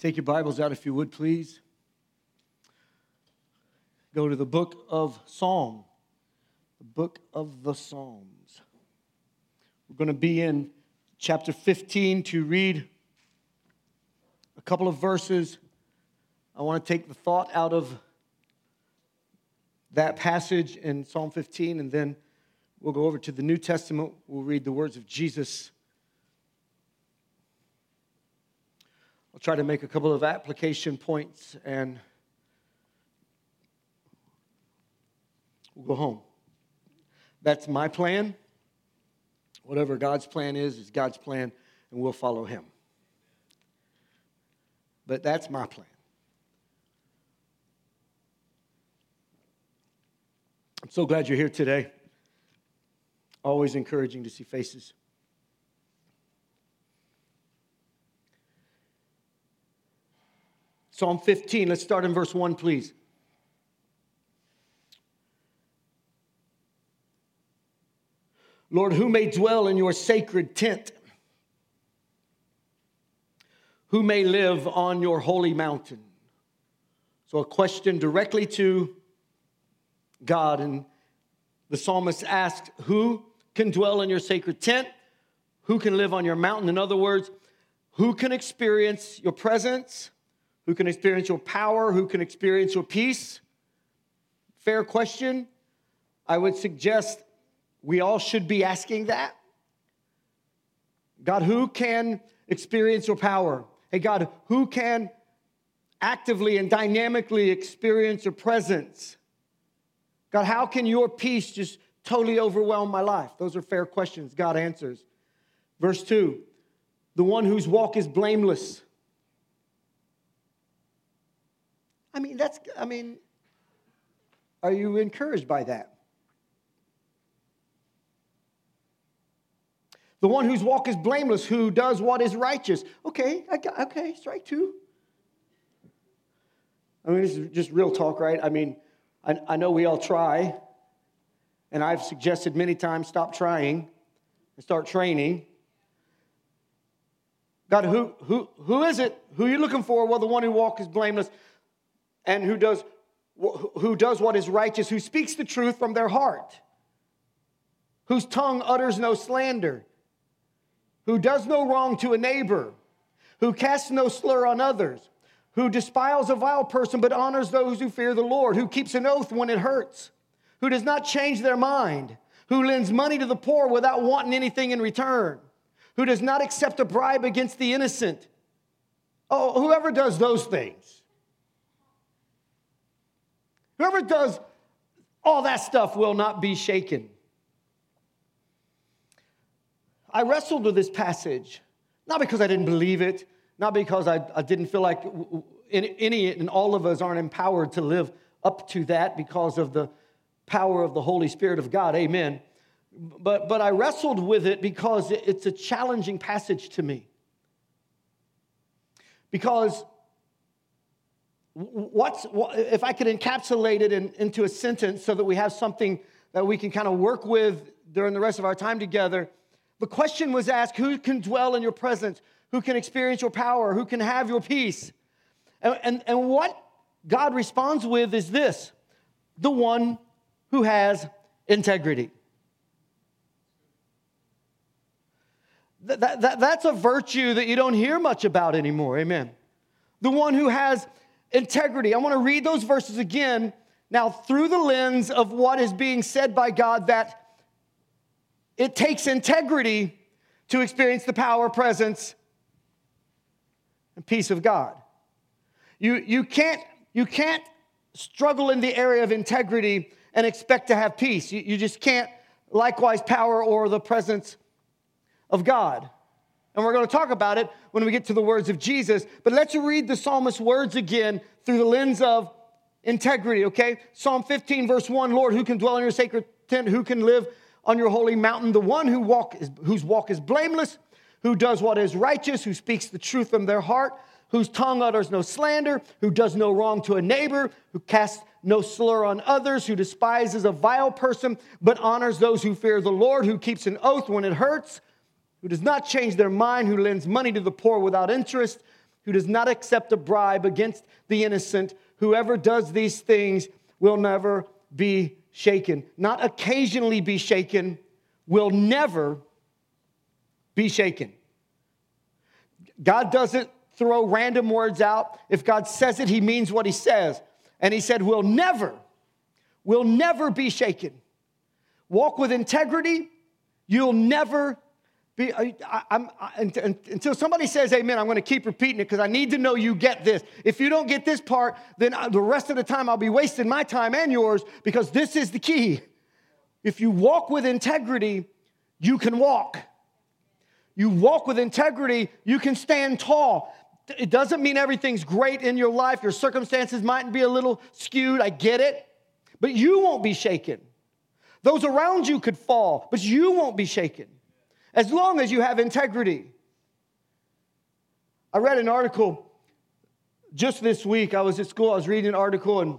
Take your Bibles out if you would, please. Go to the book of Psalm, the book of the Psalms. We're going to be in chapter 15 to read a couple of verses. I want to take the thought out of that passage in Psalm 15, and then we'll go over to the New Testament. We'll read the words of Jesus I'll try to make a couple of application points and we'll go home. That's my plan. Whatever God's plan is, is God's plan, and we'll follow Him. But that's my plan. I'm so glad you're here today. Always encouraging to see faces. Psalm 15, let's start in verse 1, please. Lord, who may dwell in your sacred tent? Who may live on your holy mountain? So, a question directly to God. And the psalmist asked, Who can dwell in your sacred tent? Who can live on your mountain? In other words, who can experience your presence? Who can experience your power? Who can experience your peace? Fair question. I would suggest we all should be asking that. God, who can experience your power? Hey, God, who can actively and dynamically experience your presence? God, how can your peace just totally overwhelm my life? Those are fair questions. God answers. Verse 2 the one whose walk is blameless I mean, that's, I mean, are you encouraged by that? The one whose walk is blameless, who does what is righteous. Okay, got, okay, strike two. I mean, this is just real talk, right? I mean, I, I know we all try, and I've suggested many times stop trying and start training. God, who, who, who is it? Who are you looking for? Well, the one who walk is blameless and who does, who does what is righteous, who speaks the truth from their heart, whose tongue utters no slander, who does no wrong to a neighbor, who casts no slur on others, who despises a vile person but honors those who fear the Lord, who keeps an oath when it hurts, who does not change their mind, who lends money to the poor without wanting anything in return, who does not accept a bribe against the innocent. Oh, whoever does those things Whoever does all that stuff will not be shaken. I wrestled with this passage, not because I didn't believe it, not because I, I didn't feel like any and all of us aren't empowered to live up to that because of the power of the Holy Spirit of God. Amen. But, but I wrestled with it because it's a challenging passage to me. Because what's what, if I could encapsulate it in, into a sentence so that we have something that we can kind of work with during the rest of our time together. The question was asked who can dwell in your presence? Who can experience your power? Who can have your peace? And, and, and what God responds with is this the one who has integrity. That, that, that's a virtue that you don't hear much about anymore. Amen. The one who has integrity. I want to read those verses again now through the lens of what is being said by God that it takes integrity to experience the power, presence, and peace of God. You, you, can't, you can't struggle in the area of integrity and expect to have peace. You, you just can't, likewise, power or the presence of God. And we're going to talk about it when we get to the words of Jesus. But let's read the psalmist's words again through the lens of integrity, okay? Psalm 15, verse 1 Lord, who can dwell in your sacred tent? Who can live on your holy mountain? The one who walk is, whose walk is blameless, who does what is righteous, who speaks the truth from their heart, whose tongue utters no slander, who does no wrong to a neighbor, who casts no slur on others, who despises a vile person, but honors those who fear the Lord, who keeps an oath when it hurts who does not change their mind, who lends money to the poor without interest, who does not accept a bribe against the innocent. Whoever does these things will never be shaken. Not occasionally be shaken, will never be shaken. God doesn't throw random words out. If God says it, he means what he says. And he said, We'll never, will never be shaken. Walk with integrity, you'll never be. I, I, I, until somebody says amen, I'm going to keep repeating it because I need to know you get this. If you don't get this part, then the rest of the time I'll be wasting my time and yours because this is the key. If you walk with integrity, you can walk. You walk with integrity, you can stand tall. It doesn't mean everything's great in your life. Your circumstances might be a little skewed. I get it. But you won't be shaken. Those around you could fall, but you won't be shaken as long as you have integrity. I read an article just this week. I was at school, I was reading an article, and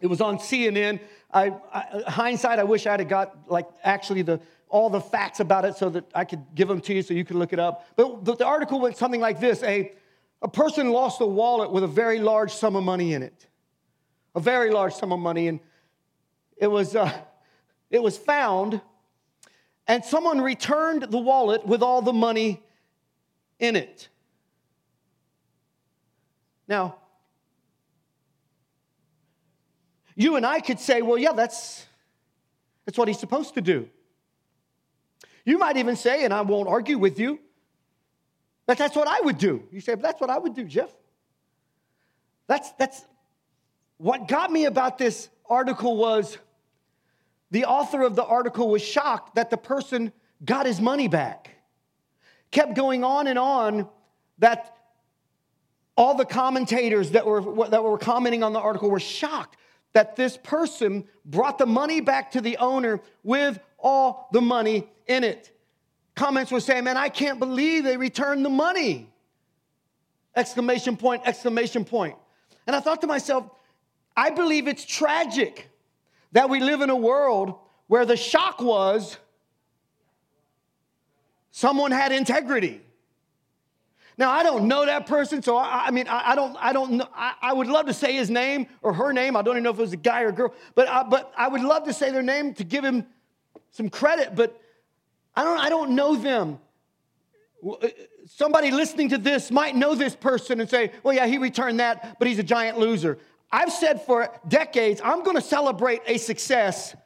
it was on CNN. I, I, hindsight, I wish I'd have got like actually the all the facts about it so that I could give them to you so you could look it up. But the, the article went something like this: a a person lost a wallet with a very large sum of money in it, a very large sum of money, and it was, uh, it was found, and someone returned the wallet with all the money in it. Now, you and I could say, well, yeah, that's, that's what he's supposed to do. You might even say, and I won't argue with you, but that's what I would do. You say, but that's what I would do, Jeff. That's, that's what got me about this article was the author of the article was shocked that the person got his money back. Kept going on and on that all the commentators that were, that were commenting on the article were shocked that this person brought the money back to the owner with all the money in it. Comments were saying, man, I can't believe they returned the money. Exclamation point, exclamation point. And I thought to myself, I believe it's tragic that we live in a world where the shock was someone had integrity. Now I don't know that person, so I, I mean I, I, don't I don't know. I, I, would love to say his name or her name. I don't even know if it was a guy or a girl, but I, but I would love to say their name to give him some credit. But I don't, I don't know them. Uh, somebody listening to this might know this person and say, well, yeah, he returned that, but he's a giant loser. I've said for decades, I'm to celebrate a success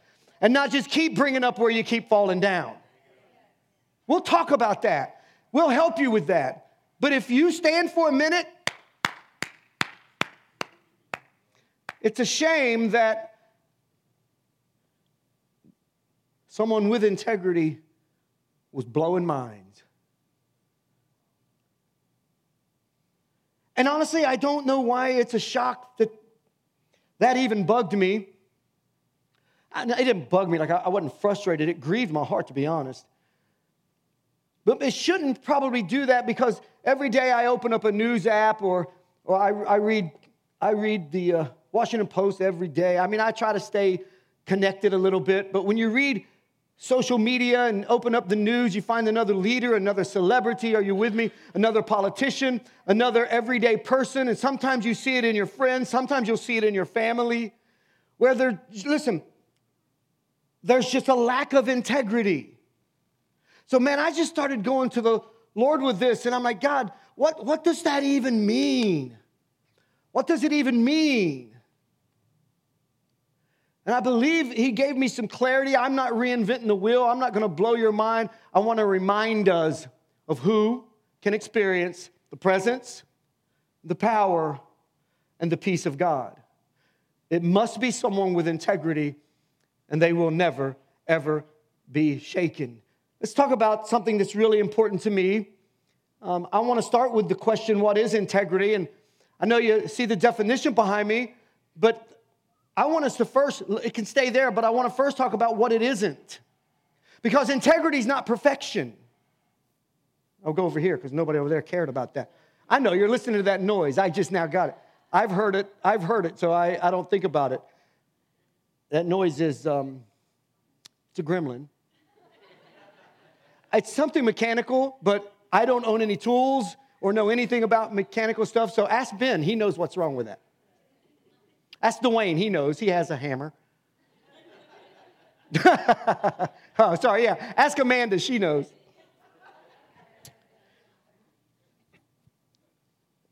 and not just keep bringing up where you keep falling down. We'll talk about that. We'll help you with that. But if you stand for a minute, it's a shame that someone with integrity was blowing minds. And honestly, I don't know why it's a shock that that even bugged me. It didn't bug me, like I wasn't frustrated. It grieved my heart, to be honest. But it shouldn't probably do that because every day I open up a news app or, or I, I read, I read the uh, Washington Post every day. I mean, I try to stay connected a little bit, but when you read social media and open up the news, you find another leader, another celebrity. Are you with me? Another politician, another everyday person. And sometimes you see it in your friends, sometimes you'll see it in your family, where there, listen, there's just a lack of integrity. So, man, I just started going to the Lord with this, and I'm like, God, what, what does that even mean? What does it even mean? And I believe he gave me some clarity. I'm not reinventing the wheel. I'm not going to blow your mind. I want to remind us of who can experience the presence, the power, and the peace of God. It must be someone with integrity, and they will never, ever be shaken. Let's talk about something that's really important to me. Um, I want to start with the question what is integrity? And I know you see the definition behind me, but I want us to first, it can stay there, but I want to first talk about what it isn't. Because integrity is not perfection. I'll go over here because nobody over there cared about that. I know you're listening to that noise. I just now got it. I've heard it. I've heard it, so I, I don't think about it. That noise is, um, it's a gremlin. It's something mechanical, but I don't own any tools or know anything about mechanical stuff, so ask Ben. He knows what's wrong with that. Ask Dwayne. He knows. He has a hammer. oh, sorry, yeah. Ask Amanda. She knows.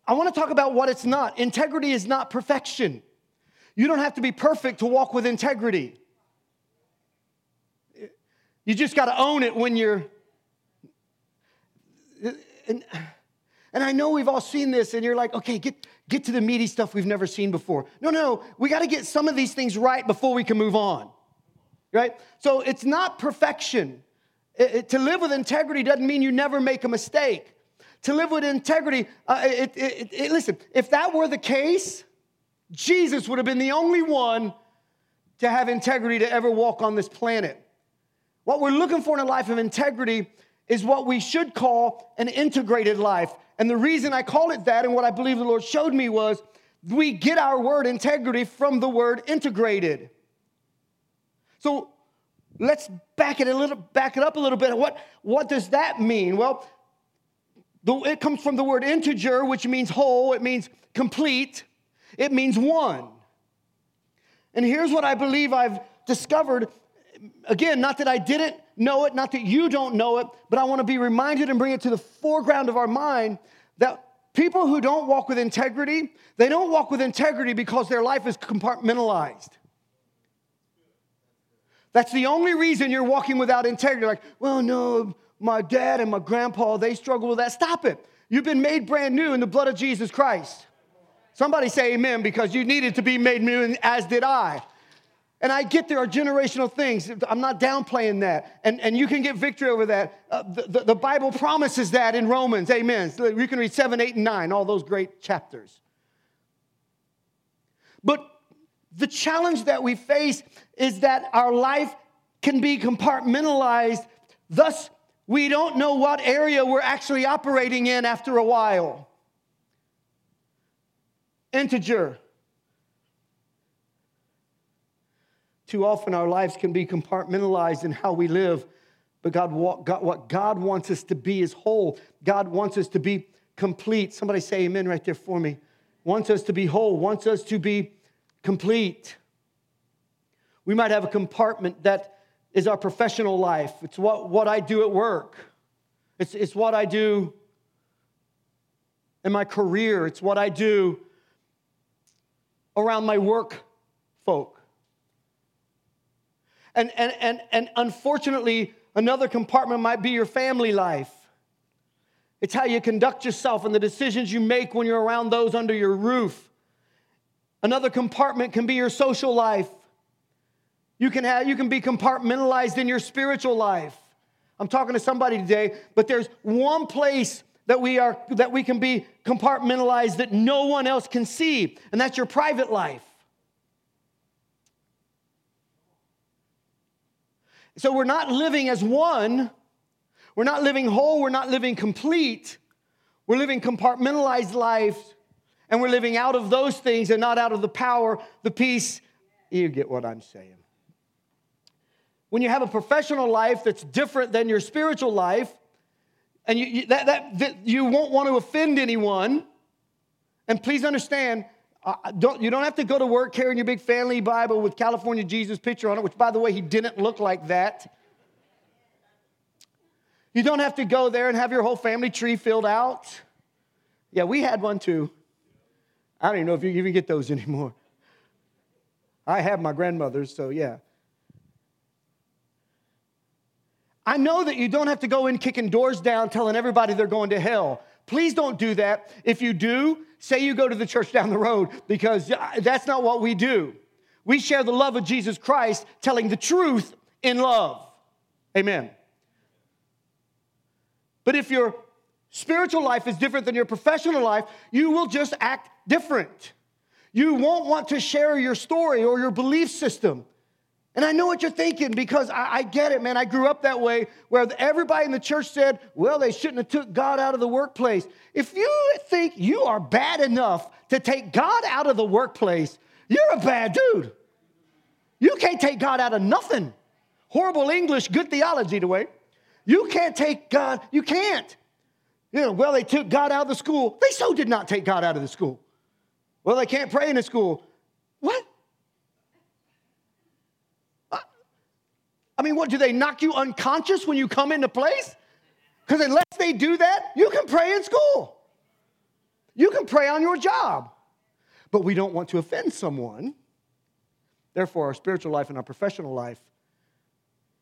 I want to talk about what it's not. Integrity is not perfection. You don't have to be perfect to walk with integrity. You just got to own it when you're. And, and I know we've all seen this, and you're like, okay, get, get to the meaty stuff we've never seen before. No, no, no. we got to get some of these things right before we can move on, right? So it's not perfection. It, it, to live with integrity doesn't mean you never make a mistake. To live with integrity, uh, it, listen, if that were the case, Jesus would have been the only one to have integrity to ever walk on this planet. What we're looking for in a life of integrity is what we should call an integrated life. And the reason I call it that and what I believe the Lord showed me was we get our word integrity from the word integrated. So let's back it a little back it up a little bit. What, what does that mean? Well, the, it comes from the word integer, which means whole, it means complete, it means one. And here's what I believe I've discovered again, not that I didn't know it, not that you don't know it, but I want to be reminded and bring it to the foreground of our mind that people who don't walk with integrity, they don't walk with integrity because their life is compartmentalized. That's the only reason you're walking without integrity. Like, well, no, my dad and my grandpa, they struggle with that. Stop it. You've been made brand new in the blood of Jesus Christ. Somebody say amen because you needed to be made new, as did I. And I get there are generational things. I'm not downplaying that. And, and you can get victory over that. Uh, the, the, the Bible promises that in Romans. Amen. So you can read 7, 8, and 9, all those great chapters. But the challenge that we face is that our life can be compartmentalized. Thus, we don't know what area we're actually operating in after a while. Integer. Too often our lives can be compartmentalized in how we live, but God, what God wants us to be is whole. God wants us to be complete. Somebody say amen right there for me. Wants us to be whole, wants us to be complete. We might have a compartment that is our professional life. It's what, what I do at work. It's, it's what I do in my career. It's what I do around my work folk. And, and, and, and unfortunately, another compartment might be your family life. It's how you conduct yourself and the decisions you make when you're around those under your roof. Another compartment can be your social life. You can, have, you can be compartmentalized in your spiritual life. I'm talking to somebody today, but there's one place that we are that we can be compartmentalized that no one else can see, and that's your private life. So we're not living as one. We're not living whole. We're not living complete. We're living compartmentalized lives, and we're living out of those things and not out of the power, the peace. You get what I'm saying. When you have a professional life that's different than your spiritual life, and you, you that, that, that you won't want to offend anyone, and please understand, uh, don't, you don't have to go to work carrying your big family Bible with California Jesus picture on it, which, by the way, he didn't look like that. You don't have to go there and have your whole family tree filled out. Yeah, we had one too. I don't even know if you even get those anymore. I have my grandmother's, so yeah. I know that you don't have to go in kicking doors down telling everybody they're going to hell. Please don't do that. If you do, say you go to the church down the road because that's not what we do. We share the love of Jesus Christ, telling the truth in love. Amen. But if your spiritual life is different than your professional life, you will just act different. You won't want to share your story or your belief system. And I know what you're thinking because I, I, get it, man. I grew up that way where everybody in the church said, well, they shouldn't have took God out of the workplace. If you think you are bad enough to take God out of the workplace, you're a bad dude. You can't take God out of nothing. Horrible English, good theology, the way. You can't take God, you can't. You know, well, they took God out of the school. They so did not take God out of the school. Well, they can't pray in the school. What? Mean, what, do they knock you unconscious when you come into place? Because unless they do that, you can pray in school. You can pray on your job. But we don't want to offend someone. Therefore, our spiritual life and our professional life,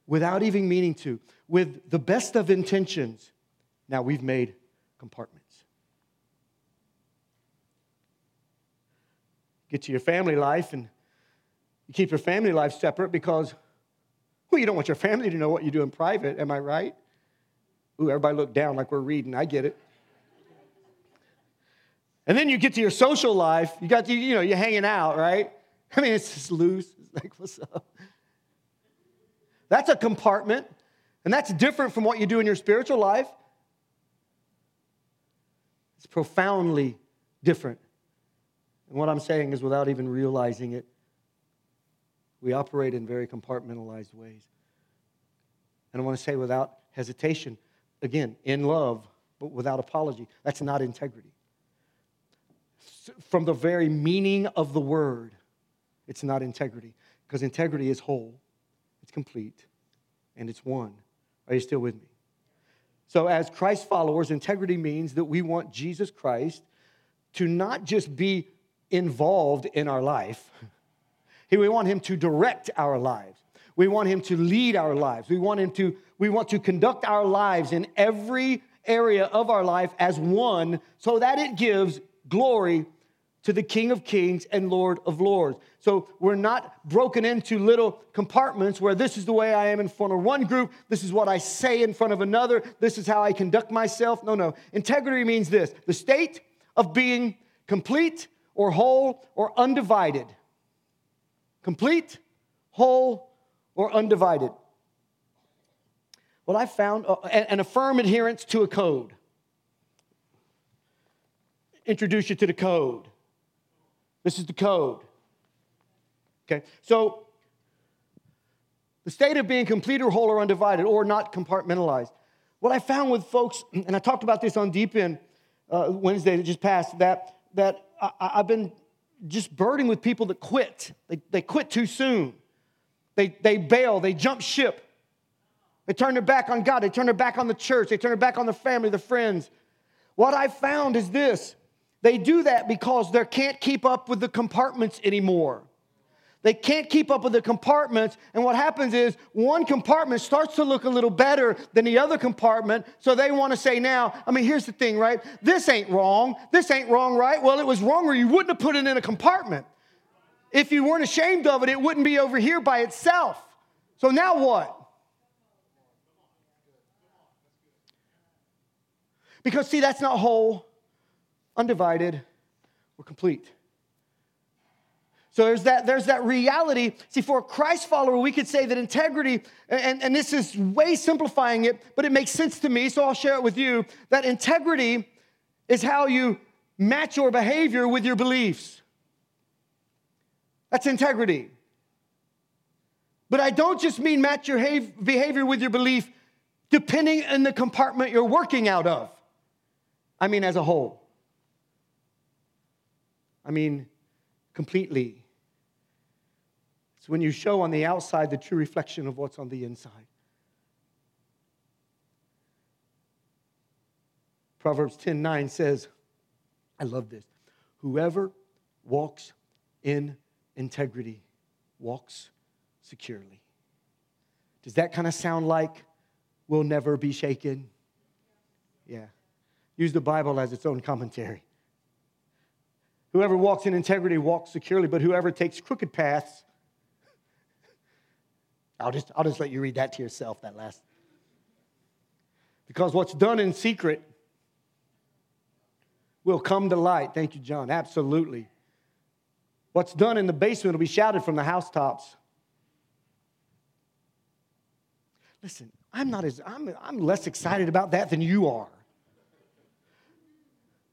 without even meaning to, with the best of intentions, now we've made compartments. Get to your family life and you keep your family life separate because, well, you don't want your family to know what you do in private. Am I right? Ooh, everybody look down like we're reading. I get it. And then you get to your social life. You got you know, you're hanging out, right? I mean, it's just loose. It's like, what's up? That's a compartment, and that's different from what you do in your spiritual life. It's profoundly different. And what I'm saying is, without even realizing it, we operate in very compartmentalized ways. And I want to say without hesitation, again, in love, but without apology. That's not integrity. From the very meaning of the word, it's not integrity. Because integrity is whole, it's complete, and it's one. Are you still with me? So, as Christ followers, integrity means that we want Jesus Christ to not just be involved in our life, we want him to direct our lives. We want him to lead our lives. We want him to we want to conduct our lives in every area of our life as one so that it gives glory to the King of Kings and Lord of Lords. So we're not broken into little compartments where this is the way I am in front of one group, this is what I say in front of another, this is how I conduct myself. No, no. Integrity means this the state of being complete or whole or undivided. Complete, whole, or undivided. What I found, uh, and a firm adherence to a code. Introduce you to the code. This is the code. Okay, so the state of being complete or whole or undivided or not compartmentalized. What I found with folks, and I talked about this on Deep End uh, Wednesday that just passed, that, that I, have been just birding with people that quit. They, they quit too soon. They, they bail, they jump ship. They turn their back on God, they turn their back on the church, they turn their back on their family, their friends. What I found is this they do that because they can't keep up with the compartments anymore. They can't keep up with the compartments, and what happens is one compartment starts to look a little better than the other compartment, so they want to say now, I mean, here's the thing, right? This ain't wrong. This ain't wrong, right? Well, it was wrong, or you wouldn't have put it in a compartment. If you weren't ashamed of it, it wouldn't be over here by itself. So now what? Because, see, that's not whole undivided, or complete. So there's that, there's that reality. See, for a Christ follower, we could say that integrity, and, and this is way simplifying it, but it makes sense to me, so I'll share it with you, that integrity is how you match your behavior with your beliefs. That's integrity. But I don't just mean match your behavior with your belief depending on the compartment you're working out of. I mean, as a whole. I mean, completely. It's when you show on the outside the true reflection of what's on the inside. Proverbs 10 9 says, I love this. Whoever walks in integrity walks securely. Does that kind of sound like we'll never be shaken? Yeah. Use the Bible as its own commentary. Whoever walks in integrity walks securely, but whoever takes crooked paths, I'll just, I'll just let you read that to yourself, that last. Because what's done in secret will come to light. Thank you, John. Absolutely. What's done in the basement will be shouted from the housetops. Listen, I'm not as I'm, I'm less excited about that than you are.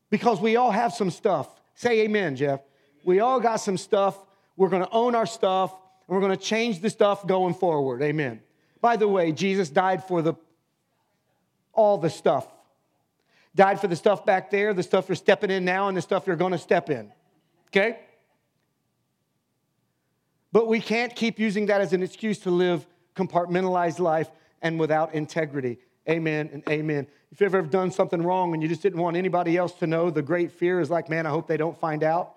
Because we all have some stuff Say amen, Jeff. We all got some stuff. We're going to own our stuff, we're going to change the stuff going forward. Amen. By the way, Jesus died for the all the stuff. died for the stuff back there, the stuff you're stepping in now, and the stuff you're going to step in. Okay? But we can't keep using that as an excuse to live compartmentalized life and without integrity. Amen and amen. If you've ever done something wrong and you just didn't want anybody else to know, the great fear is like, man, I hope they don't find out.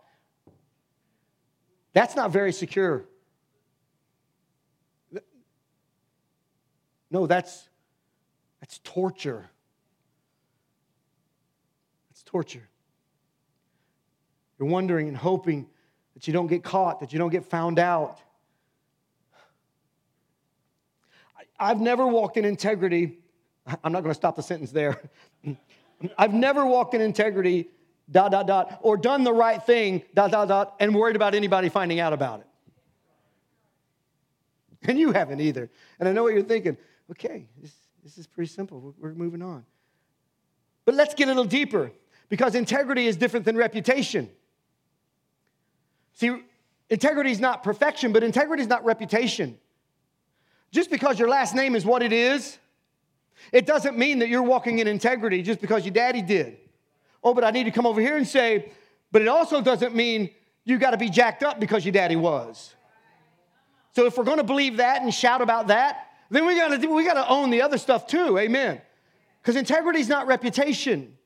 That's not very secure. No, that's, that's torture. That's torture. You're wondering and hoping that you don't get caught, that you don't get found out. I've never walked in integrity. I'm not going to stop the sentence there. I've never walked in integrity, dot, dot, dot, or done the right thing, dot, dot, dot, and worried about anybody finding out about it. And you haven't either. And I know what you're thinking. Okay, this, this is pretty simple. We're moving on. But let's get a little deeper because integrity is different than reputation. See, integrity is not perfection, but integrity is not reputation. Just because your last name is what it is, it doesn't mean that you're walking in integrity just because your daddy did. Oh, but I need to come over here and say, but it also doesn't mean you got to be jacked up because your daddy was. So if we're going to believe that and shout about that, then we got to we got to own the other stuff too. Amen. Because integrity is not reputation.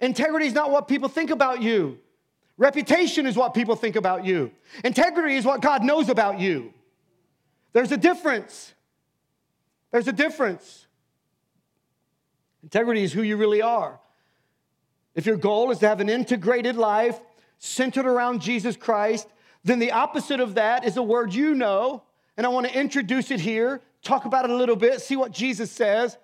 Integrity is not what people think about you. Reputation is what people think about you. Integrity is what God knows about you. There's a difference. There's a difference. Integrity is who you really are. If your goal is to have an integrated life centered around Jesus Christ, then the opposite of that is a word you know, and I want to introduce it here, talk about it a little bit, see what Jesus says.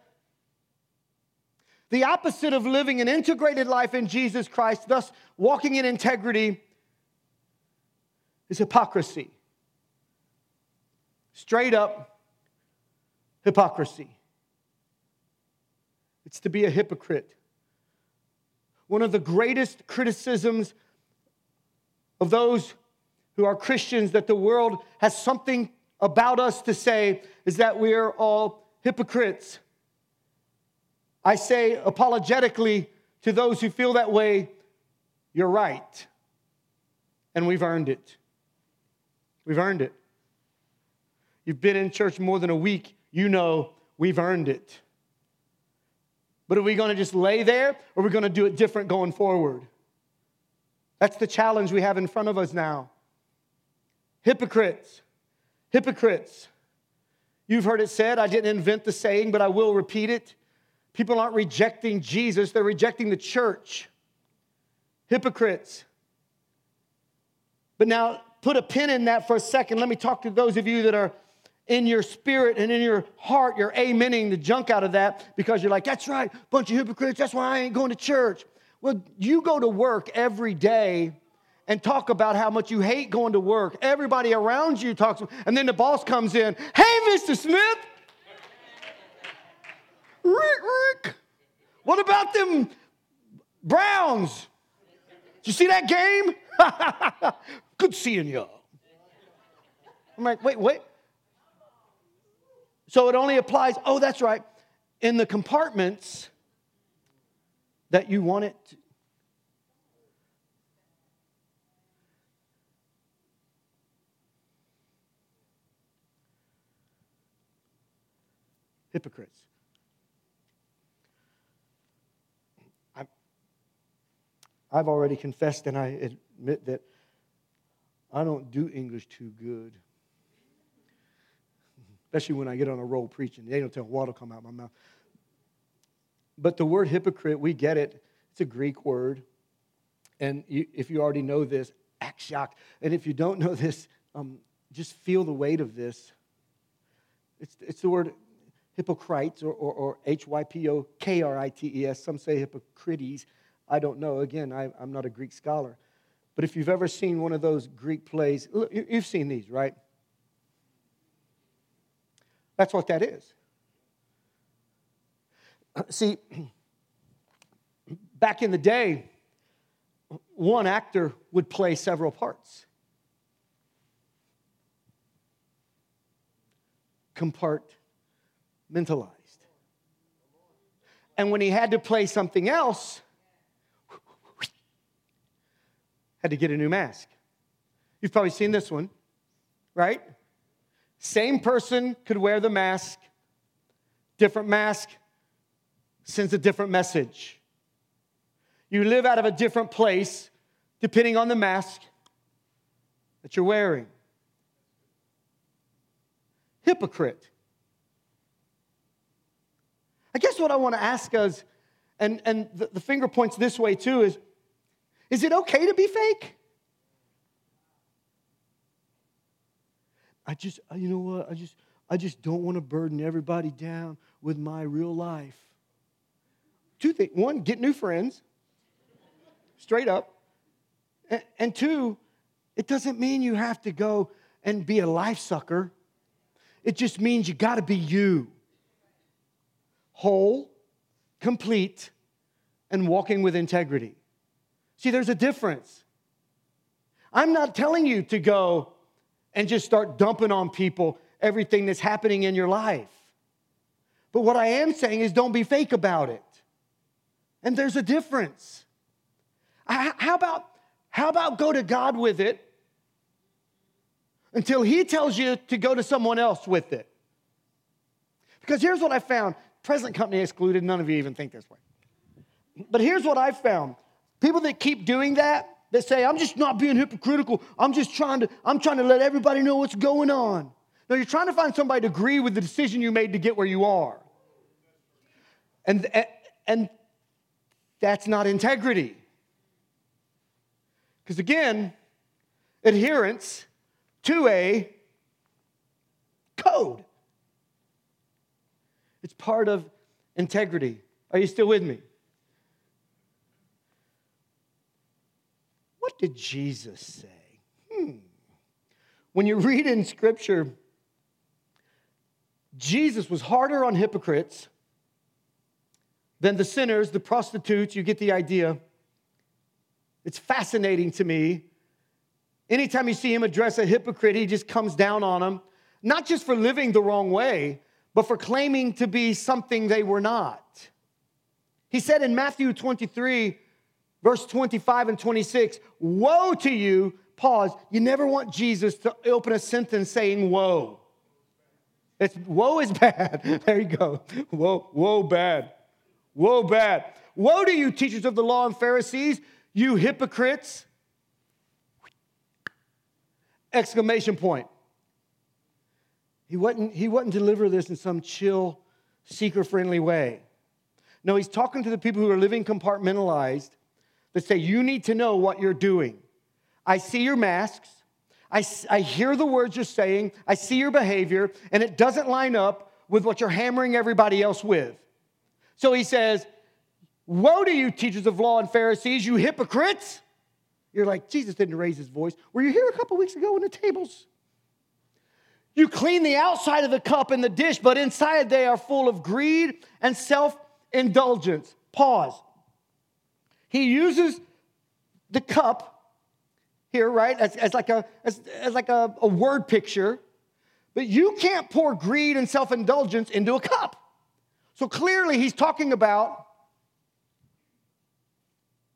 The opposite of living an integrated life in Jesus Christ, thus walking in integrity, is hypocrisy. Straight up hypocrisy. It's to be a hypocrite. One of the greatest criticisms of those who are Christians that the world has something about us to say is that we are all hypocrites. I say apologetically to those who feel that way, you're right. And we've earned it. We've earned it. You've been in church more than a week, you know we've earned it. But are we going to just lay there or are we going to do it different going forward? That's the challenge we have in front of us now. Hypocrites. Hypocrites. You've heard it said, I didn't invent the saying, but I will repeat it. People aren't rejecting Jesus, they're rejecting the church. Hypocrites. But now, put a pin in that for a second. Let me talk to those of you that are in your spirit and in your heart, you're amening the junk out of that because you're like, that's right, bunch of hypocrites, that's why I ain't going to church. Well, you go to work every day and talk about how much you hate going to work. Everybody around you talks, and then the boss comes in, hey, Mr. Smith, Rick, Rick. What about them Browns? Did you see that game? Good seeing y'all. I'm like, wait, wait. So it only applies, oh, that's right, in the compartments that you want it Hypocrites. I've already confessed and I admit that I don't do English too good. Especially when I get on a roll preaching. They don't tell water come out my mouth. But the word hypocrite, we get it. It's a Greek word. And you, if you already know this, act shocked. And if you don't know this, um, just feel the weight of this. It's, it's the word hypocrites or, or, or H Y P O K R I T E S. Some say hypocrites. I don't know. Again, I, am not a Greek scholar. But if you've ever seen one of those Greek plays, you've seen these, right? That's what that is. See, back in the day, one actor would play several parts. Compartmentalized. And when he had to play something else, had to get a new mask. You've probably seen this one, right? Same person could wear the mask, different mask sends a different message. You live out of a different place depending on the mask that you're wearing. Hypocrite. I guess what I want to ask us, and, and the, the finger points this way too, is is it okay to be fake? I just, uh, you know what? I just, I just don't want to burden everybody down with my real life. Two things. One, get new friends, straight up. And two, it doesn't mean you have to go and be a life sucker. It just means you got to be you whole, complete, and walking with integrity. See, there's a difference. I'm not telling you to go and just start dumping on people everything that's happening in your life. But what I am saying is don't be fake about it. And there's a difference. How about, how about go to God with it until He tells you to go to someone else with it? Because here's what I found present company excluded, none of you even think this way. But here's what I found people that keep doing that, that say, I'm just not being hypocritical, I'm just trying to, I'm trying to let everybody know what's going on. No, you're trying to find somebody to agree with the decision you made to get where you are. And, and that's not integrity. Because again, adherence to a code. It's part of integrity. Are you still with me? What did Jesus say? Hmm. When you read in Scripture, Jesus was harder on hypocrites than the sinners, the prostitutes. You get the idea. It's fascinating to me. Anytime you see him address a hypocrite, he just comes down on them, not just for living the wrong way, but for claiming to be something they were not. He said in Matthew 23, verse 25 and 26, Woe to you, pause. You never want Jesus to open a sentence saying, Woe. It's woe is bad. There you go. Woe, woe bad. Woe bad. Woe to you, teachers of the law and Pharisees, you hypocrites. Exclamation point. He wasn't, he wasn't deliver this in some chill, seeker friendly way. No, he's talking to the people who are living compartmentalized that say, You need to know what you're doing. I see your masks. I, I hear the words you're saying. I see your behavior, and it doesn't line up with what you're hammering everybody else with. So he says, Woe to you, teachers of law and Pharisees, you hypocrites! You're like, Jesus didn't raise his voice. Were you here a couple weeks ago when the tables? You clean the outside of the cup and the dish, but inside they are full of greed and self indulgence. Pause. He uses the cup here, right, as, as like, a, as, as like a, a word picture, but you can't pour greed and self indulgence into a cup. So clearly, he's talking about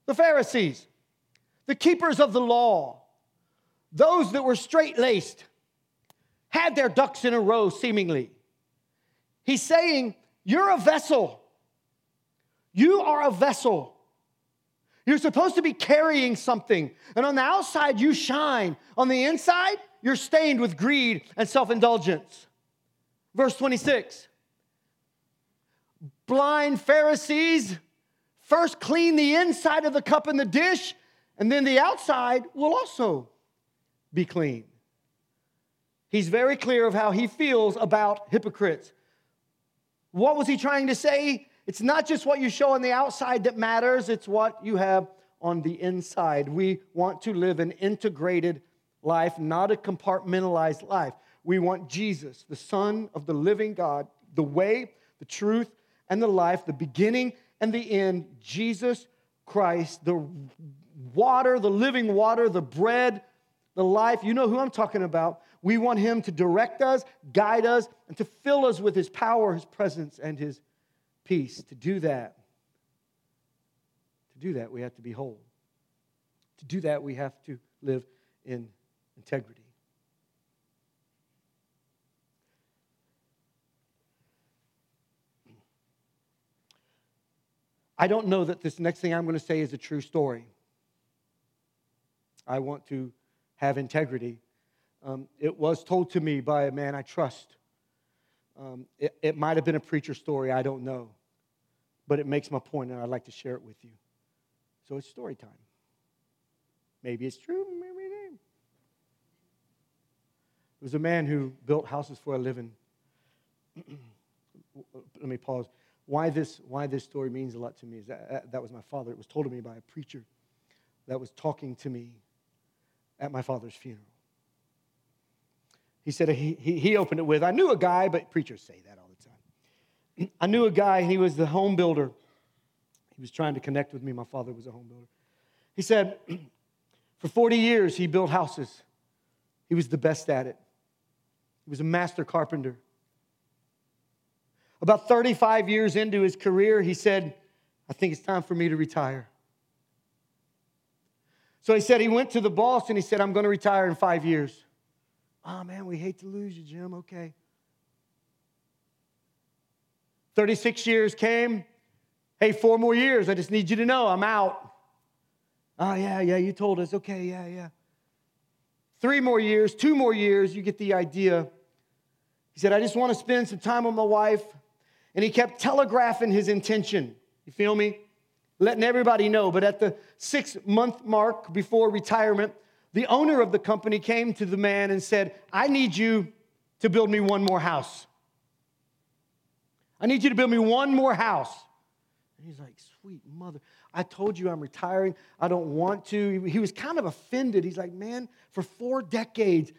the Pharisees, the keepers of the law, those that were straight laced, had their ducks in a row, seemingly. He's saying, You're a vessel. You are a vessel. You're supposed to be carrying something. And on the outside, you shine. On the inside, you're stained with greed and self indulgence. Verse 26 blind Pharisees, first clean the inside of the cup and the dish, and then the outside will also be clean. He's very clear of how he feels about hypocrites. What was he trying to say? It's not just what you show on the outside that matters, it's what you have on the inside. We want to live an integrated life, not a compartmentalized life. We want Jesus, the Son of the living God, the way, the truth, and the life, the beginning and the end, Jesus Christ, the water, the living water, the bread, the life. You know who I'm talking about. We want him to direct us, guide us, and to fill us with his power, his presence, and his peace. To do that, to do that, we have to be whole. To do that, we have to live in integrity. I don't know that this next thing I'm going to say is a true story. I want to have integrity. Um, it was told to me by a man I trust. Um, it, it might have been a preacher story, I don't know. But it makes my point, and I'd like to share it with you. So it's story time. Maybe it's true, maybe it ain't. There was a man who built houses for a living. Let me pause why this, why this story means a lot to me is that that was my father. It was told to me by a preacher that was talking to me at my father's funeral. He said he, he, opened it with, I knew a guy, but preachers say that all the time. I knew a guy, he was the home builder. He was trying to connect with me. My father was a home builder. He said, for 40 years, he built houses. He was the best at it. He was a master carpenter. About 35 years into his career, he said, I think it's time for me to retire. So he said he went to the boss and he said, I'm going to retire in five years. Oh, man, we hate to lose you, Jim. Okay. 36 years came. Hey, four more years. I just need you to know I'm out. Oh, yeah, yeah, you told us. Okay, yeah, yeah. Three more years, two more years, you get the idea. He said, I just want to spend some time with my wife. And he kept telegraphing his intention. You feel me? Letting everybody know. But at the six month mark before retirement, the owner of the company came to the man and said, I need you to build me one more house. I need you to build me one more house. And he's like, Sweet mother, I told you I'm retiring. I don't want to. He was kind of offended. He's like, Man, for four decades,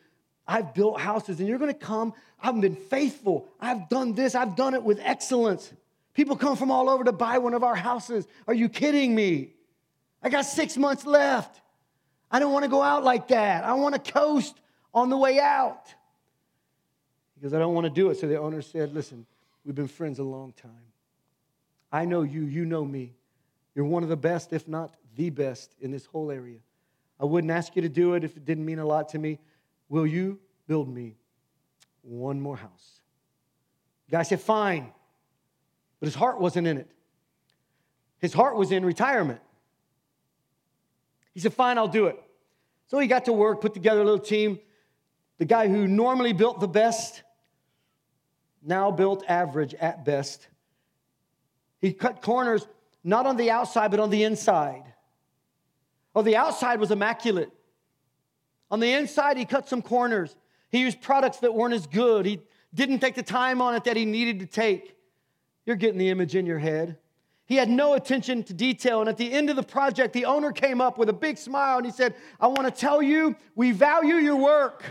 I've built houses and you're going to come. I've been faithful. I've done this. I've done it with excellence. People come from all over to buy one of our houses. Are you kidding me? I got six months left. I don't want to go out like that. I want to coast on the way out because I don't want to do it. So the owner said, Listen, we've been friends a long time. I know you, you know me. You're one of the best, if not the best, in this whole area. I wouldn't ask you to do it if it didn't mean a lot to me. Will you build me one more house? The guy said, Fine. But his heart wasn't in it. His heart was in retirement. He said, Fine, I'll do it. So he got to work, put together a little team. The guy who normally built the best now built average at best. He cut corners not on the outside, but on the inside. Oh, the outside was immaculate. On the inside, he cut some corners. He used products that weren't as good. He didn't take the time on it that he needed to take. You're getting the image in your head. He had no attention to detail. And at the end of the project, the owner came up with a big smile and he said, I want to tell you, we value your work.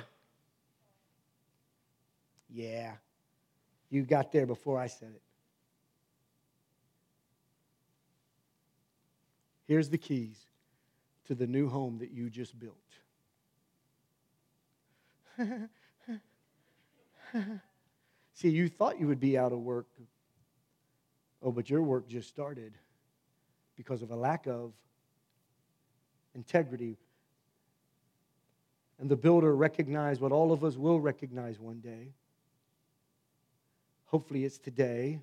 Yeah, you got there before I said it. Here's the keys to the new home that you just built. See, you thought you would be out of work. Oh, but your work just started because of a lack of integrity. And the builder recognized what all of us will recognize one day. Hopefully, it's today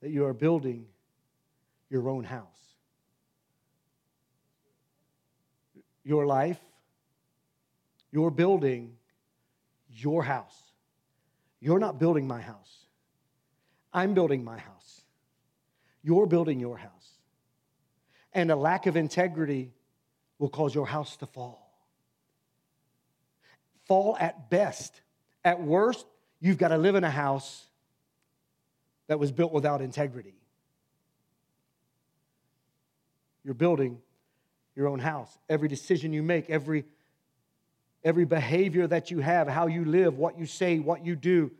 that you are building your own house. Your life you're building your house. You're not building my house. I'm building my house. You're building your house. And a lack of integrity will cause your house to fall. Fall at best. At worst, you've got to live in a house that was built without integrity. You're building your own house. Every decision you make, every every behavior that you have, how you live, what you say, what you do.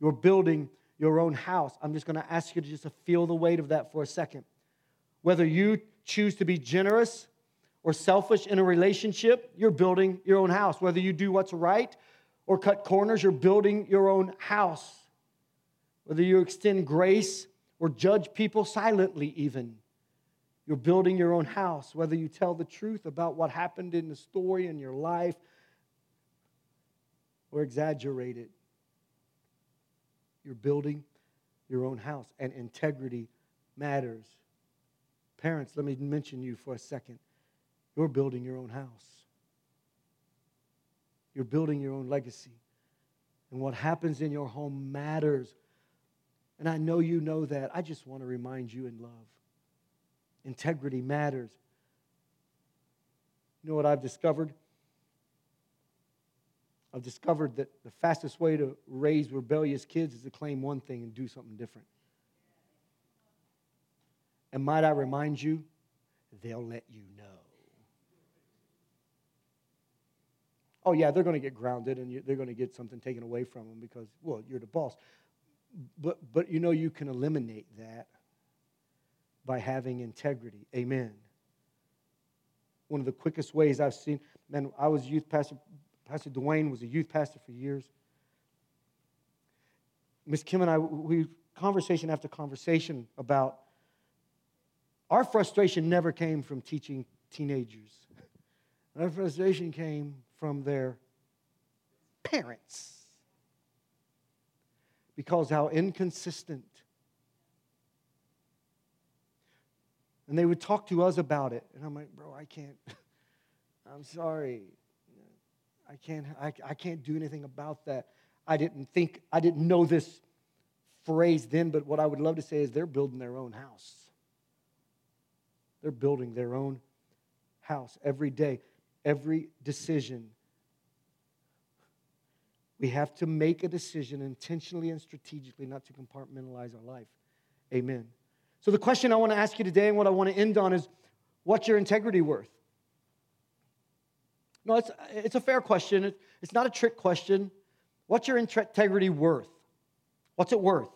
You're building your own house. I'm just going to ask you to just feel the weight of that for a second. Whether you choose to be generous or selfish in a relationship, you're building your own house. Whether you do what's right or cut corners, you're building your own house. whether you extend grace or judge people silently, even. You're building your own house, whether you tell the truth about what happened in the story in your life or exaggerate it. You're building your own house, and integrity matters. Parents, let me mention you for a second. You're building your own house, you're building your own legacy. And what happens in your home matters. And I know you know that. I just want to remind you in love. Integrity matters. You know what I've discovered? I've discovered that the fastest way to raise rebellious kids is to claim one thing and do something different. And might I remind you, they'll let you know. Oh, yeah, they're going to get grounded and they're going to get something taken away from them because, well, you're the boss. But, but you know, you can eliminate that by having integrity. Amen. One of the quickest ways I've seen, man, I was youth pastor, Pastor Dwayne was a youth pastor for years. Miss Kim and I, we conversation after conversation about our frustration never came from teaching teenagers. Our frustration came from their parents. Because how inconsistent. And they would talk to us about it. And I'm like, bro, I can't. I'm sorry. I can't, I, I can't do anything about that. I didn't think, I didn't know this phrase then, but what I would love to say is they're building their own house. They're building their own house every day, every decision. We have to make a decision intentionally and strategically not to compartmentalize our life. Amen. So, the question I want to ask you today and what I want to end on is what's your integrity worth? No, it's, it's a fair question. It's not a trick question. What's your integrity worth? What's it worth?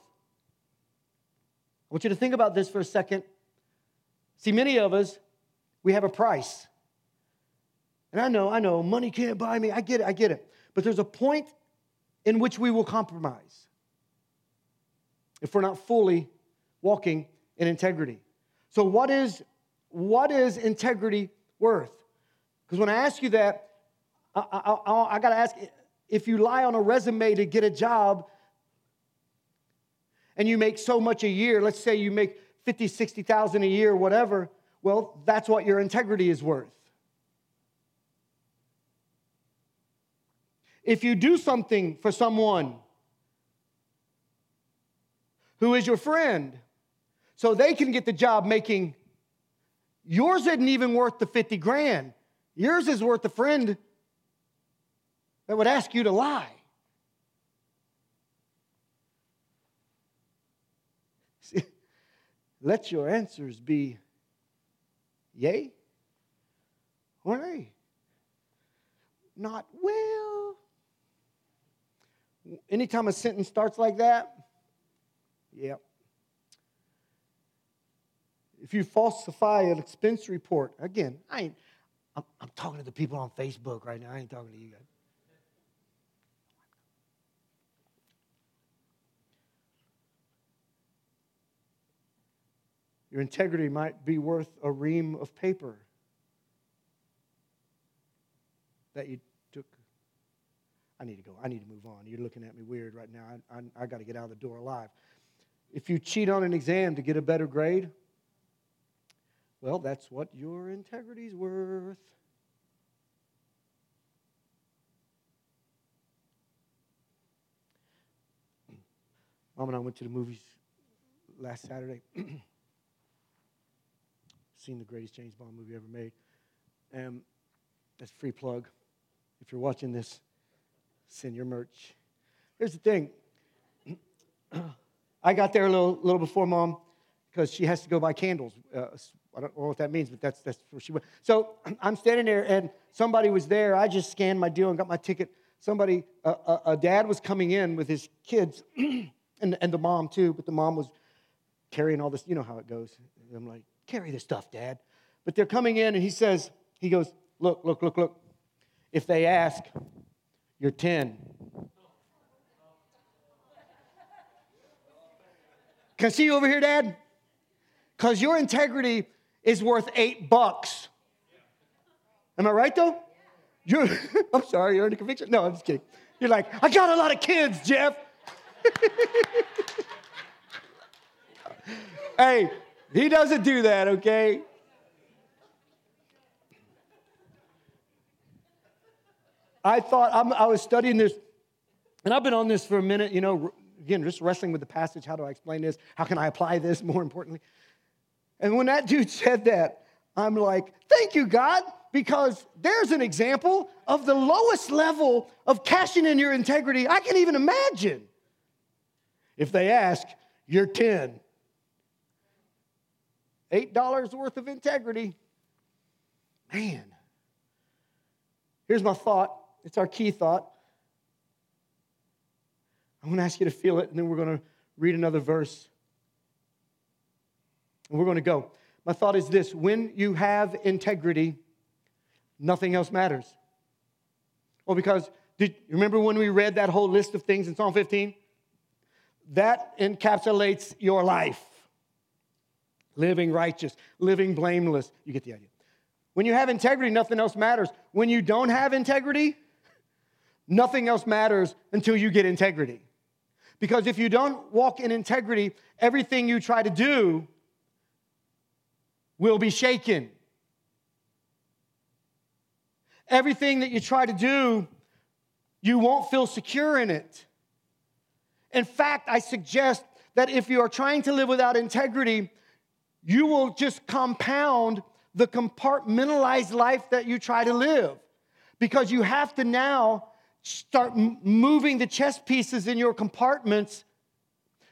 I want you to think about this for a second. See, many of us, we have a price. And I know, I know, money can't buy me. I get it, I get it. But there's a point in which we will compromise if we're not fully walking in integrity. So, what is, what is integrity worth? Because when I ask you that, I, I, I, I got to ask if you lie on a resume to get a job and you make so much a year, let's say you make 50, 60,000 a year, whatever, well, that's what your integrity is worth. If you do something for someone who is your friend so they can get the job making yours isn't even worth the 50 grand. Yours is worth a friend that would ask you to lie. See, let your answers be yay or nay. Not well. Anytime a sentence starts like that, yep. If you falsify an expense report, again, I ain't, I'm, I'm talking to the people on Facebook right now. I ain't talking to you guys. Your integrity might be worth a ream of paper that you took. I need to go. I need to move on. You're looking at me weird right now. I, I, I got to get out of the door alive. If you cheat on an exam to get a better grade, well, that's what your integrity's worth. Mom and I went to the movies last Saturday. Seen the greatest James Bond movie ever made. And that's free plug. If you're watching this, send your merch. Here's the thing. I got there a little, little before mom because she has to go buy candles. Uh, I don't know what that means, but that's, that's where she went. So I'm standing there, and somebody was there. I just scanned my deal and got my ticket. Somebody, uh, a, a, dad was coming in with his kids, and, and the mom too, but the mom was carrying all this. You know how it goes. I'm like, carry this stuff, dad. But they're coming in, and he says, he goes, look, look, look, look. If they ask, you're 10. Can I see you over here, Dad? Because your integrity is worth eight bucks. Am I right though? You're, I'm sorry, you're under conviction? No, I'm just kidding. You're like, I got a lot of kids, Jeff. hey, he doesn't do that, okay? I thought, I'm, i was studying this, and I've been on this for a minute, you know, again, just wrestling with the passage. How do I explain this? How can I apply this more importantly? And when that dude said that, I'm like, thank you, God, because there's an example of the lowest level of cashing in your integrity I can even imagine. If they ask, you're 10. $8 worth of integrity. Man. Here's my thought. It's our key thought. I'm going to ask you to feel it, and then we're going to read another verse. We're going to go. My thought is this when you have integrity, nothing else matters. Well, because did remember when we read that whole list of things in Psalm 15? That encapsulates your life. Living righteous, living blameless. You get the idea. When you have integrity, nothing else matters. When you don't have integrity, nothing else matters until you get integrity. Because if you don't walk in integrity, everything you try to do will be shaken. Everything that you try to do, you won't feel secure in it. In fact, I suggest that if you are trying to live without integrity, you will just compound the compartmentalized life that you try to live because you have to now start moving the chess pieces in your compartments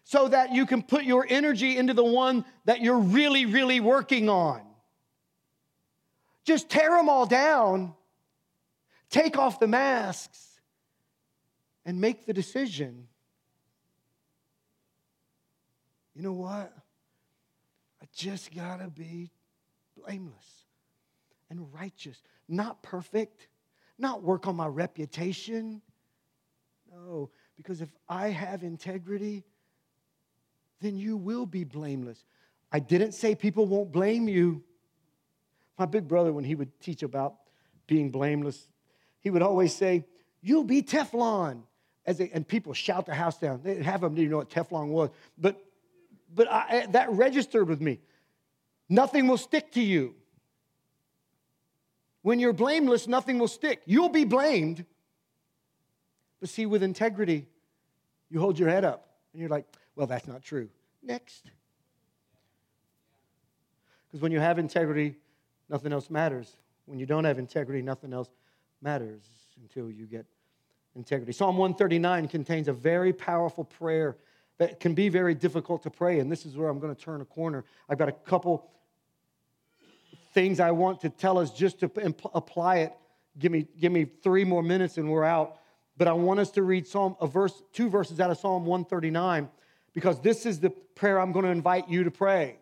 so that you can put your energy into the one that you're really, really working on. Just tear them all down, take off the masks, and make the decision. You know what? I just gotta be blameless and righteous, not perfect, not work on my reputation. No, because if I have integrity, then you will be blameless. I didn't say people won't blame you. My big brother, when he would teach about being blameless, he would always say, You'll be Teflon. As they, and people shout the house down. They have them, do you know what Teflon was. But, but I, eh, that registered with me. Nothing will stick to you. When you're blameless, nothing will stick. You'll be blamed. But see, with integrity, you hold your head up and you're like, well, that's not true. Next. Because when you have integrity, nothing else matters. When you don't have integrity, nothing else matters until you get integrity. Psalm 139 contains a very powerful prayer that can be very difficult to pray. And this is where I'm going to turn a corner. I've got a couple things I want to tell us just to apply it. Give me, give me three more minutes and we're out. But I want us to read Psalm, a verse, two verses out of Psalm 139 because this is the prayer I'm going to invite you to pray.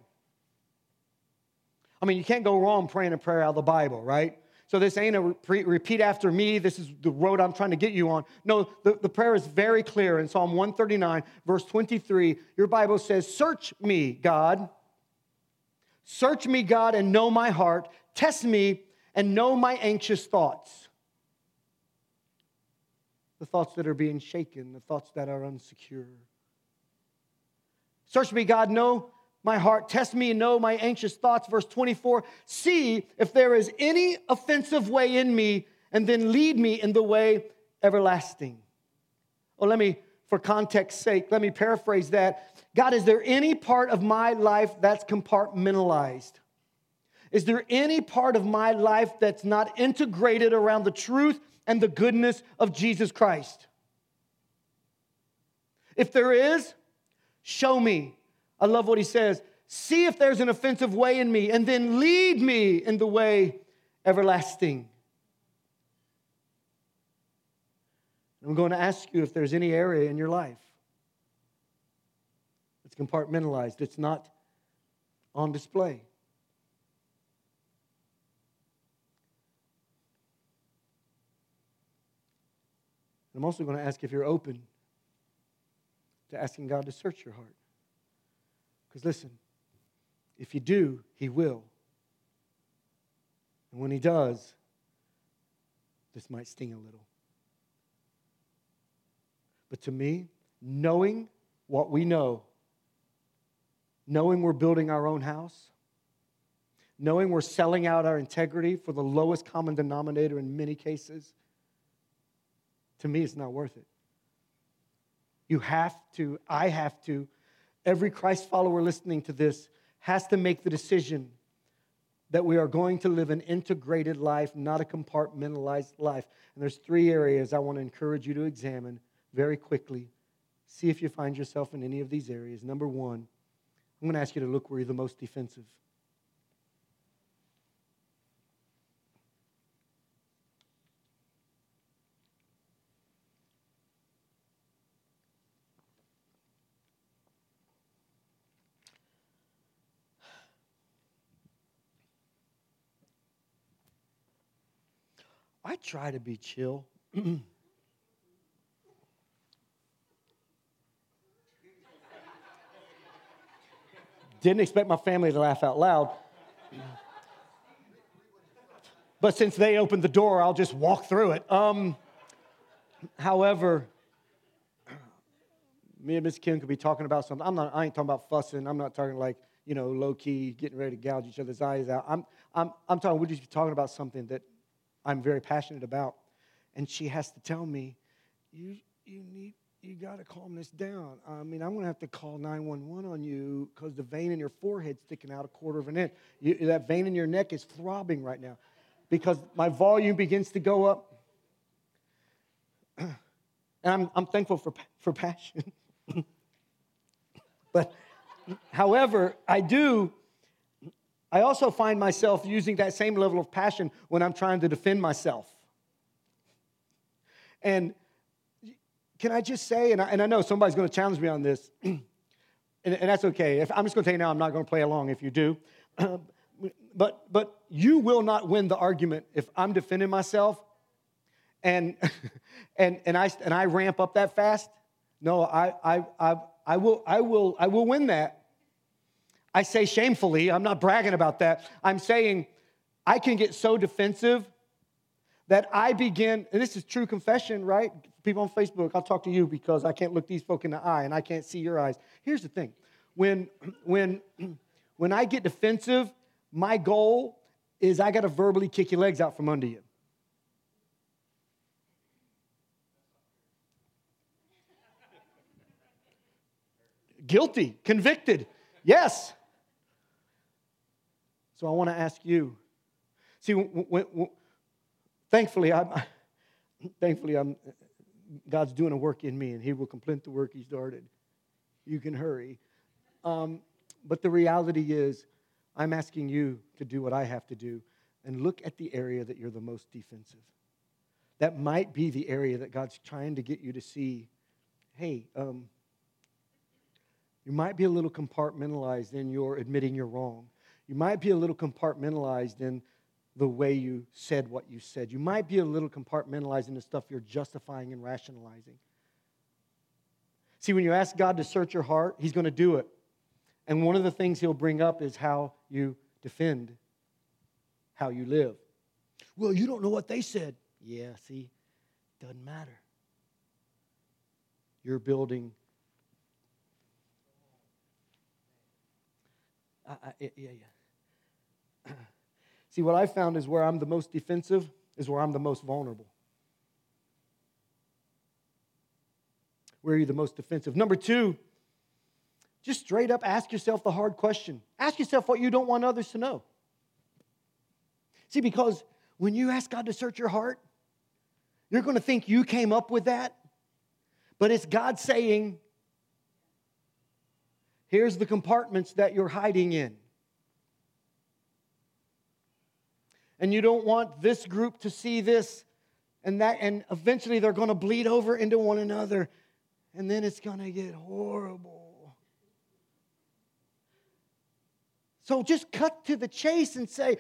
I mean, you can't go wrong praying a prayer out of the Bible, right? So this ain't a repeat after me. This is the road I'm trying to get you on. No, the, the prayer is very clear in Psalm 139, verse 23. Your Bible says, Search me, God. Search me, God, and know my heart. Test me and know my anxious thoughts. The thoughts that are being shaken, the thoughts that are unsecure. Search me, God, know my heart. Test me and know my anxious thoughts. Verse 24 See if there is any offensive way in me, and then lead me in the way everlasting. Oh, let me, for context sake, let me paraphrase that. God, is there any part of my life that's compartmentalized? Is there any part of my life that's not integrated around the truth and the goodness of Jesus Christ? If there is, Show me. I love what he says. See if there's an offensive way in me, and then lead me in the way everlasting. I'm going to ask you if there's any area in your life that's compartmentalized, it's not on display. I'm also going to ask if you're open to asking God to search your heart. Because listen, if you do, He will. And when He does, this might sting a little. But to me, knowing what we know, knowing we're building our own house, knowing we're selling out our integrity for the lowest common denominator in many cases, to me, it's not worth it. You have to, I have to, every Christ follower listening to this has to make the decision that we are going to live an integrated life, not a compartmentalized life. And there's three areas I want to encourage you to examine very quickly. See if you find yourself in any of these areas. Number one, I'm going to ask you to look where you're the most defensive. I try to be chill. Didn't expect my family to laugh out loud. But since they opened the door, I'll just walk through it. Um, however, me and Miss Kim could be talking about something. I'm not, I ain't talking about fussing. I'm not talking like, you know, low key, getting ready to gouge each other's eyes out. I'm, I'm, I'm talking, we're just talking about something that I'm very passionate about. And she has to tell me, you, you need, you got to calm this down. I mean, I'm going to have to call 911 on you because the vein in your forehead's sticking out a quarter of an inch. You, that vein in your neck is throbbing right now because my volume begins to go up. and I'm, I'm thankful for, for passion. but, however, I do, I also find myself using that same level of passion when I'm trying to defend myself. And can I just say, and I, and I know somebody's going to challenge me on this, and, and, that's okay. If, I'm just going to tell you now, I'm not going to play along if you do. but, but you will not win the argument if I'm defending myself and, and, and, I, and I ramp up that fast. No, I, I, I, I, will, I, will, I will win that. I say shamefully, I'm not bragging about that. I'm saying I can get so defensive that I begin, and this is true confession, right? People on Facebook, I'll talk to you because I can't look these folk in the eye and I can't see your eyes. Here's the thing when, when, when I get defensive, my goal is I got to verbally kick your legs out from under you. Guilty, convicted, yes. So I want to ask you. See, when, when, thankfully, I'm, thankfully, I'm, God's doing a work in me, and He will complete the work He started. You can hurry. Um, but the reality is, I'm asking you to do what I have to do and look at the area that you're the most defensive. That might be the area that God's trying to get you to see hey, um, you might be a little compartmentalized in your admitting you're wrong. You might be a little compartmentalized in the way you said what you said. You might be a little compartmentalized in the stuff you're justifying and rationalizing. See, when you ask God to search your heart, He's going to do it. And one of the things He'll bring up is how you defend, how you live. Well, you don't know what they said. Yeah, see, doesn't matter. You're building. I, I, yeah, yeah. See, what I found is where I'm the most defensive is where I'm the most vulnerable. Where are you the most defensive? Number two, just straight up ask yourself the hard question. Ask yourself what you don't want others to know. See, because when you ask God to search your heart, you're going to think you came up with that, but it's God saying, here's the compartments that you're hiding in. And you don't want this group to see this and that, and eventually they're going to bleed over into one another, and then it's going to get horrible. So just cut to the chase and say,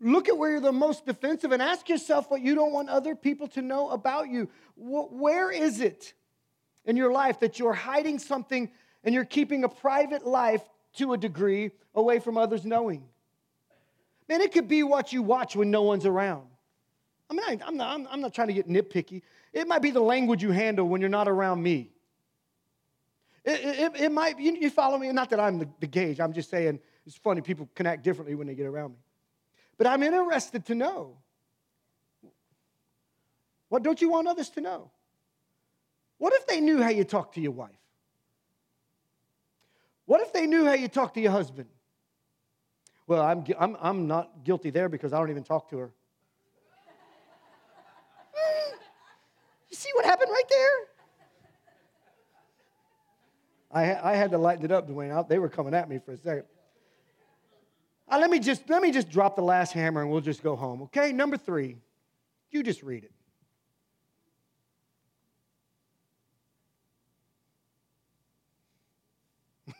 look at where you're the most defensive and ask yourself what you don't want other people to know about you. Where is it in your life that you're hiding something and you're keeping a private life to a degree away from others knowing. Man, it could be what you watch when no one's around. I mean, I, am not, I'm, I'm not trying to get nitpicky. It might be the language you handle when you're not around me. It, it, it might, you, you, follow me? Not that I'm the, the gauge, I'm just saying it's funny, people connect differently when they get around me. But I'm interested to know. What don't you want others to know? What if they knew how you talk to your wife? What if they knew how you talk to your husband? Well, I'm, I'm, I'm not guilty there because I don't even talk to her. you see what happened right there? I, I had to lighten it up, Dwayne. They were coming at me for a second. Uh, let, me just, let me just drop the last hammer and we'll just go home, okay? Number three, you just read it.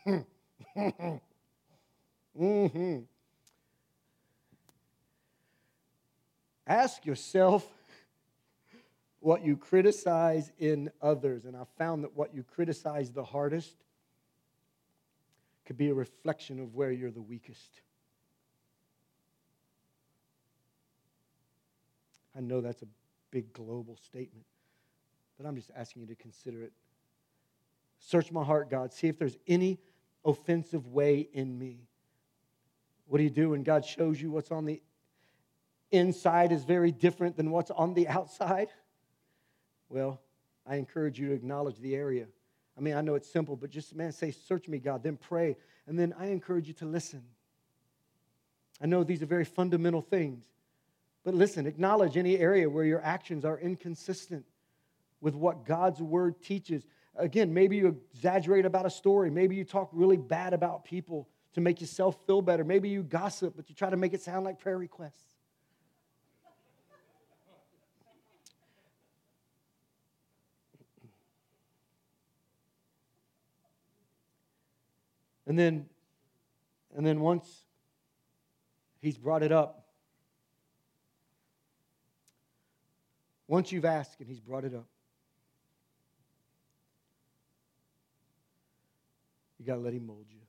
mm-hmm. Ask yourself what you criticize in others. And I found that what you criticize the hardest could be a reflection of where you're the weakest. I know that's a big global statement, but I'm just asking you to consider it. Search my heart, God. See if there's any offensive way in me. What do you do when God shows you what's on the inside is very different than what's on the outside? Well, I encourage you to acknowledge the area. I mean, I know it's simple, but just, man, say, Search me, God, then pray. And then I encourage you to listen. I know these are very fundamental things, but listen, acknowledge any area where your actions are inconsistent with what God's word teaches. Again, maybe you exaggerate about a story. Maybe you talk really bad about people to make yourself feel better. Maybe you gossip, but you try to make it sound like prayer requests. And then, and then once he's brought it up, once you've asked and he's brought it up, you got to let him mold you.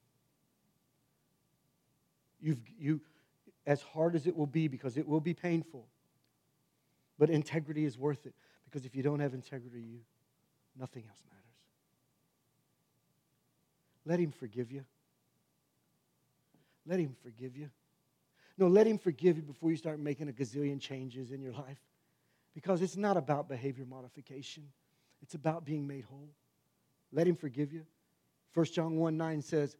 You've, you, as hard as it will be, because it will be painful, but integrity is worth it. Because if you don't have integrity, you, nothing else matters. Let Him forgive you. Let Him forgive you. No, let Him forgive you before you start making a gazillion changes in your life. Because it's not about behavior modification, it's about being made whole. Let Him forgive you. 1 John 1 9 says,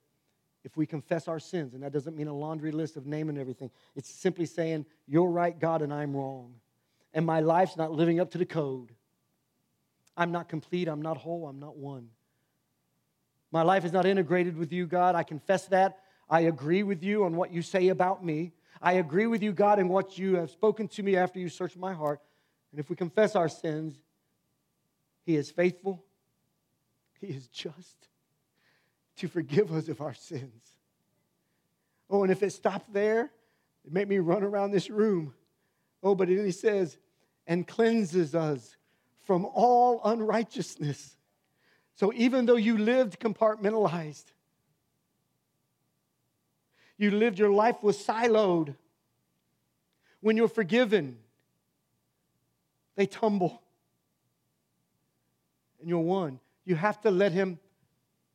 if we confess our sins, and that doesn't mean a laundry list of naming everything, it's simply saying, You're right, God, and I'm wrong. And my life's not living up to the code. I'm not complete, I'm not whole, I'm not one. My life is not integrated with you, God. I confess that. I agree with you on what you say about me. I agree with you, God, in what you have spoken to me after you searched my heart. And if we confess our sins, He is faithful, He is just to forgive us of our sins. Oh, and if it stopped there, it made me run around this room. Oh, but then He says, and cleanses us from all unrighteousness. So even though you lived compartmentalized, you lived your life was siloed. When you're forgiven, they tumble. And you're one. You have to let Him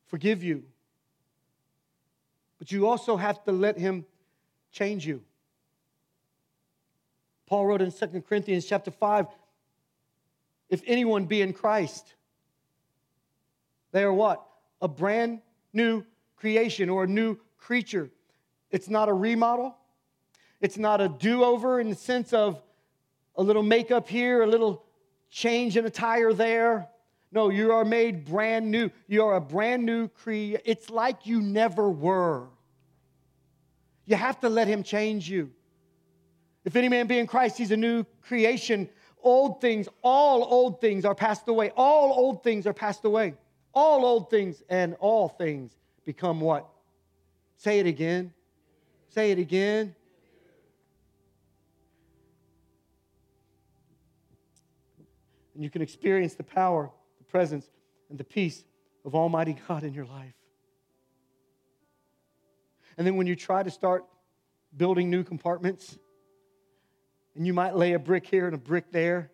forgive you. But you also have to let Him change you. Paul wrote in 2 Corinthians chapter 5 if anyone be in Christ, they are what? A brand new creation or a new creature. It's not a remodel. It's not a do over in the sense of a little makeup here, a little change in attire there. No, you are made brand new. You are a brand new creation. It's like you never were. You have to let Him change you. If any man be in Christ, he's a new creation. Old things, all old things are passed away. All old things are passed away. All old things and all things become what? Say it again. Say it again. And you can experience the power, the presence, and the peace of Almighty God in your life. And then when you try to start building new compartments, and you might lay a brick here and a brick there,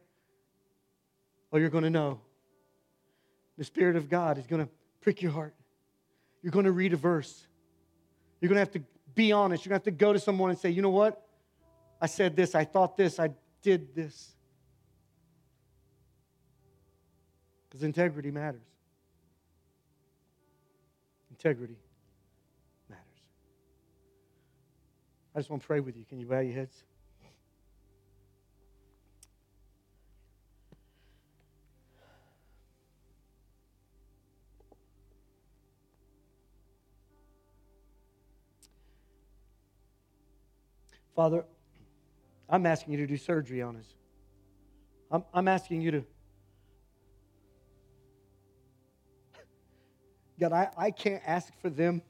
or you're going to know. The Spirit of God is going to prick your heart. You're going to read a verse. You're going to have to be honest. You're going to have to go to someone and say, you know what? I said this, I thought this, I did this. Because integrity matters. Integrity matters. I just want to pray with you. Can you bow your heads? Father, I'm asking you to do surgery on us. I'm, I'm asking you to. God, I, I can't ask for them.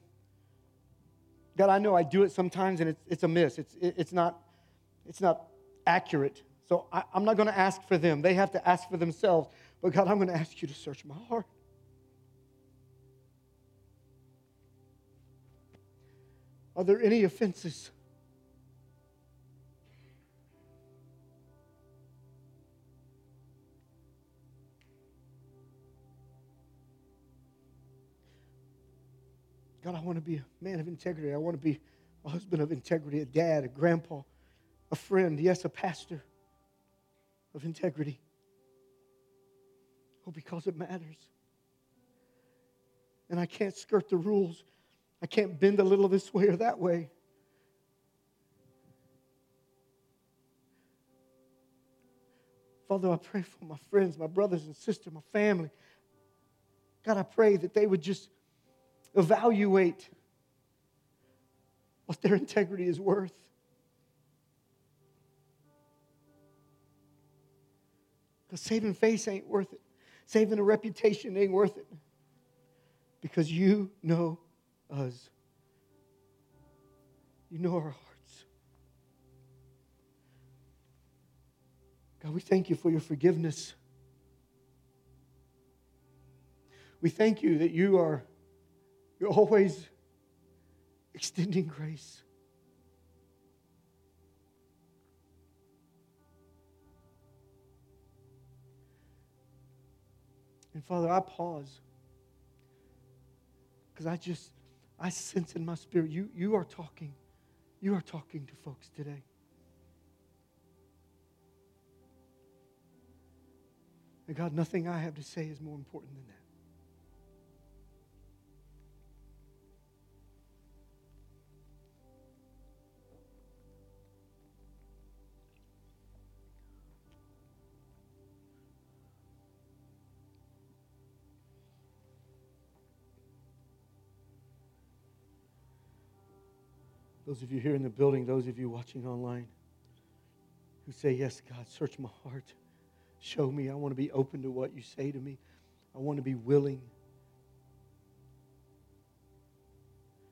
God, I know I do it sometimes and it's, it's a miss. It's, it, it's, not, it's not accurate. So I, I'm not going to ask for them. They have to ask for themselves. But God, I'm going to ask you to search my heart. Are there any offenses? God, I want to be a man of integrity. I want to be a husband of integrity, a dad, a grandpa, a friend, yes, a pastor of integrity. Oh, because it matters. And I can't skirt the rules. I can't bend a little this way or that way. Father, I pray for my friends, my brothers and sisters, my family. God, I pray that they would just evaluate what their integrity is worth. Because saving face ain't worth it. Saving a reputation ain't worth it. Because you know us. You know our hearts. God, we thank you for your forgiveness. We thank you that you are you're always extending grace. And Father, I pause because I just, I sense in my spirit, you, you are talking. You are talking to folks today. And God, nothing I have to say is more important than that. Those of you here in the building, those of you watching online who say, Yes, God, search my heart. Show me. I want to be open to what you say to me. I want to be willing.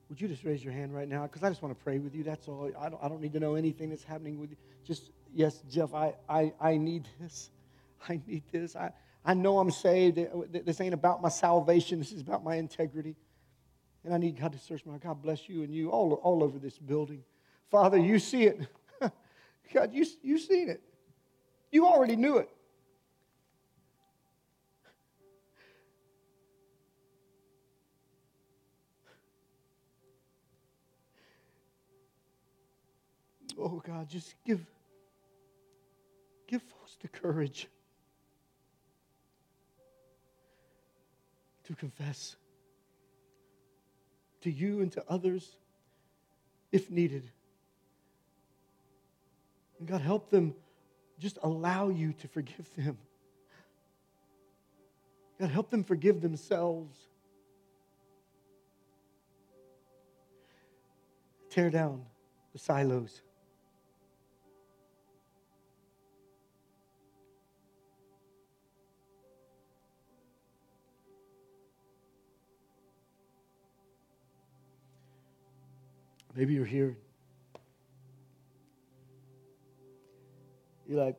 Would you just raise your hand right now? Because I just want to pray with you. That's all. I don't, I don't need to know anything that's happening with you. Just, yes, Jeff, I, I, I need this. I need this. I, I know I'm saved. This ain't about my salvation. This is about my integrity. And I need God to search my. God bless you and you all, all over this building. Father, you see it. God, you, you seen it. You already knew it. Oh God, just give give folks the courage to confess to you and to others if needed. And God, help them just allow you to forgive them. God, help them forgive themselves. Tear down the silos. Maybe you're here. You're like,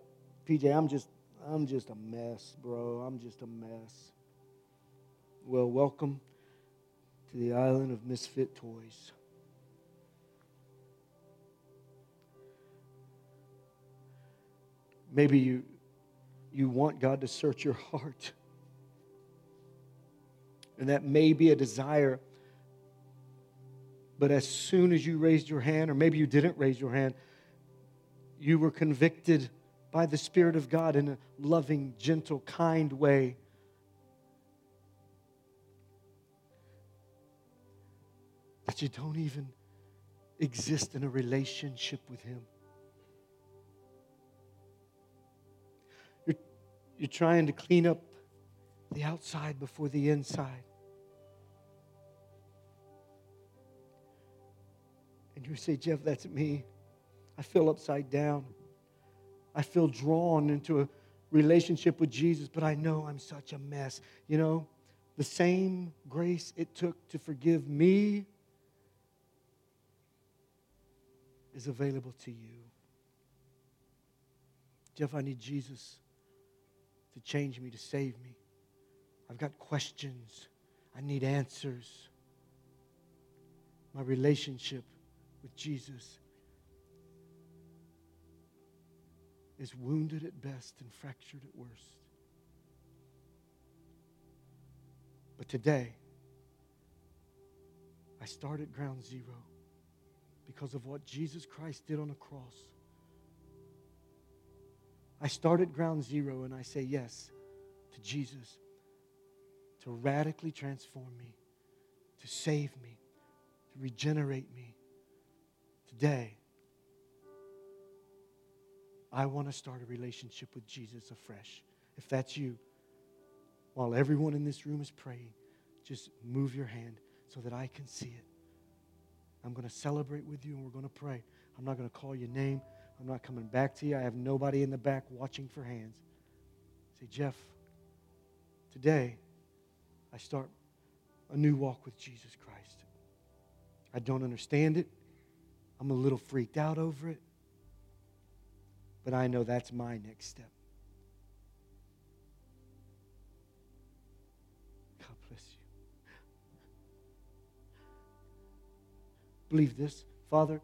PJ, I'm just, I'm just a mess, bro. I'm just a mess. Well, welcome to the island of misfit toys. Maybe you, you want God to search your heart. And that may be a desire but as soon as you raised your hand, or maybe you didn't raise your hand, you were convicted by the Spirit of God in a loving, gentle, kind way. That you don't even exist in a relationship with Him. You're, you're trying to clean up the outside before the inside. And you say, Jeff, that's me. I feel upside down. I feel drawn into a relationship with Jesus, but I know I'm such a mess. You know, the same grace it took to forgive me is available to you. Jeff, I need Jesus to change me, to save me. I've got questions. I need answers. My relationship with Jesus is wounded at best and fractured at worst. But today, I start at ground zero because of what Jesus Christ did on the cross. I start at ground zero and I say yes to Jesus to radically transform me, to save me, to regenerate me. Today, I want to start a relationship with Jesus afresh. If that's you, while everyone in this room is praying, just move your hand so that I can see it. I'm going to celebrate with you and we're going to pray. I'm not going to call your name. I'm not coming back to you. I have nobody in the back watching for hands. Say, Jeff, today I start a new walk with Jesus Christ. I don't understand it. I'm a little freaked out over it. But I know that's my next step. God bless you. Believe this, Father.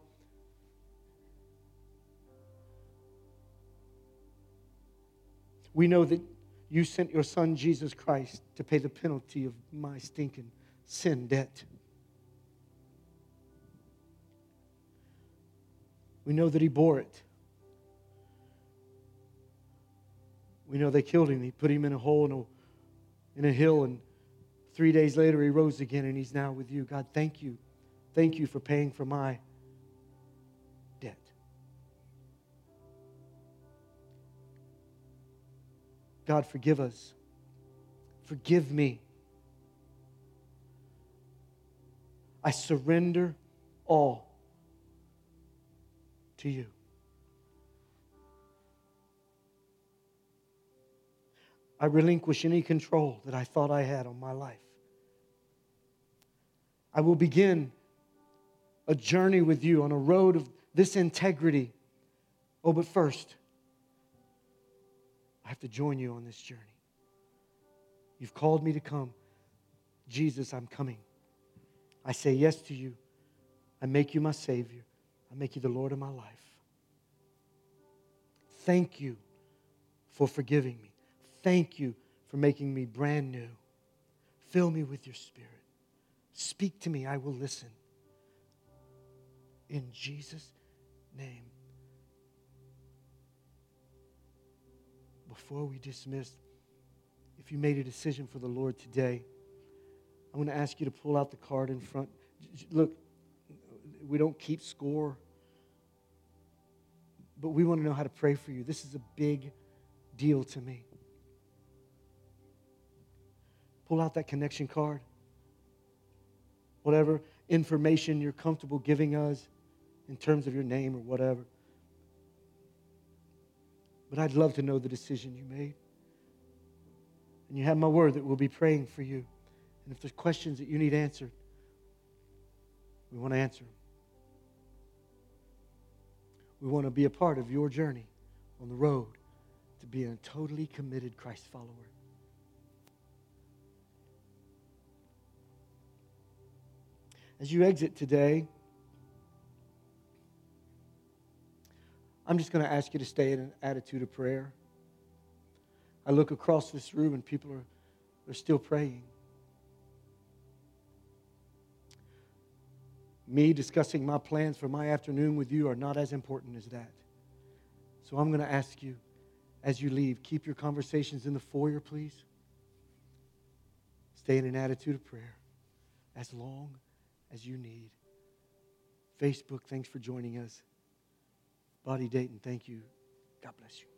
We know that you sent your son Jesus Christ to pay the penalty of my stinking sin debt. We know that he bore it. We know they killed him. He put him in a hole in a, in a hill, and three days later he rose again, and he's now with you. God, thank you. Thank you for paying for my debt. God, forgive us. Forgive me. I surrender all to you. I relinquish any control that I thought I had on my life. I will begin a journey with you on a road of this integrity. Oh, but first, I have to join you on this journey. You've called me to come. Jesus, I'm coming. I say yes to you. I make you my Savior. I make you the Lord of my life. Thank you for forgiving me. Thank you for making me brand new. Fill me with your spirit. Speak to me, I will listen. In Jesus' name. Before we dismiss, if you made a decision for the Lord today, I'm going to ask you to pull out the card in front. Look, we don't keep score, but we want to know how to pray for you. This is a big deal to me. Pull out that connection card. Whatever information you're comfortable giving us in terms of your name or whatever. But I'd love to know the decision you made. And you have my word that we'll be praying for you. And if there's questions that you need answered, we want to answer them. We want to be a part of your journey on the road to being a totally committed Christ follower. As you exit today, I'm just going to ask you to stay in an attitude of prayer. I look across this room and people are, are still praying. Me discussing my plans for my afternoon with you are not as important as that. So I'm going to ask you as you leave, keep your conversations in the foyer, please. Stay in an attitude of prayer as long as you need. Facebook, thanks for joining us. Body Dayton, thank you. God bless you.